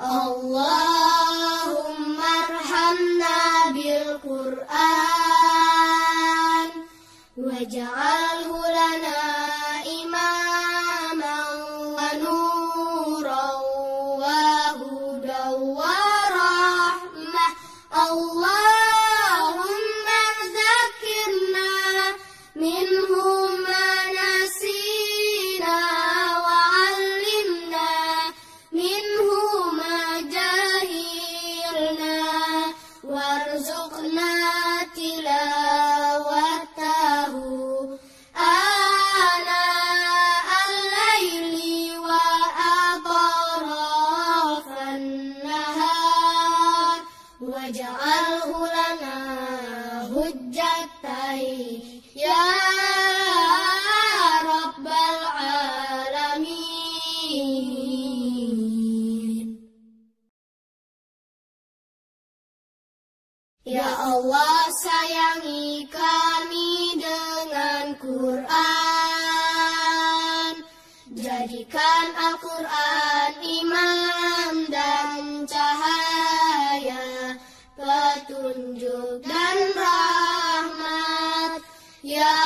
اللهم ارحمنا بالقرآن واجعله لنا إماما ونورا وهدى ورحمة. اللهم وارزقنا تلاوته. آناء الليل وأطراف النهار واجعله لنا هجتين يا Ya Allah sayangi kami dengan Quran. Jadikan Al-Quran imam dan cahaya Petunjuk dan rahmat. Ya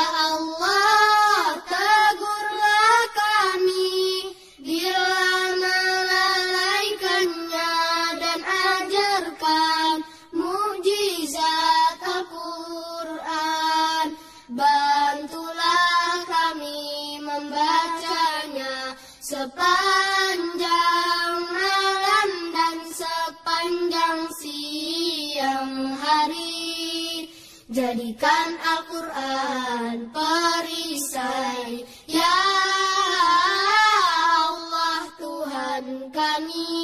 membacanya sepanjang malam dan sepanjang siang hari. Jadikan Al-Quran perisai. Ya Allah Tuhan kami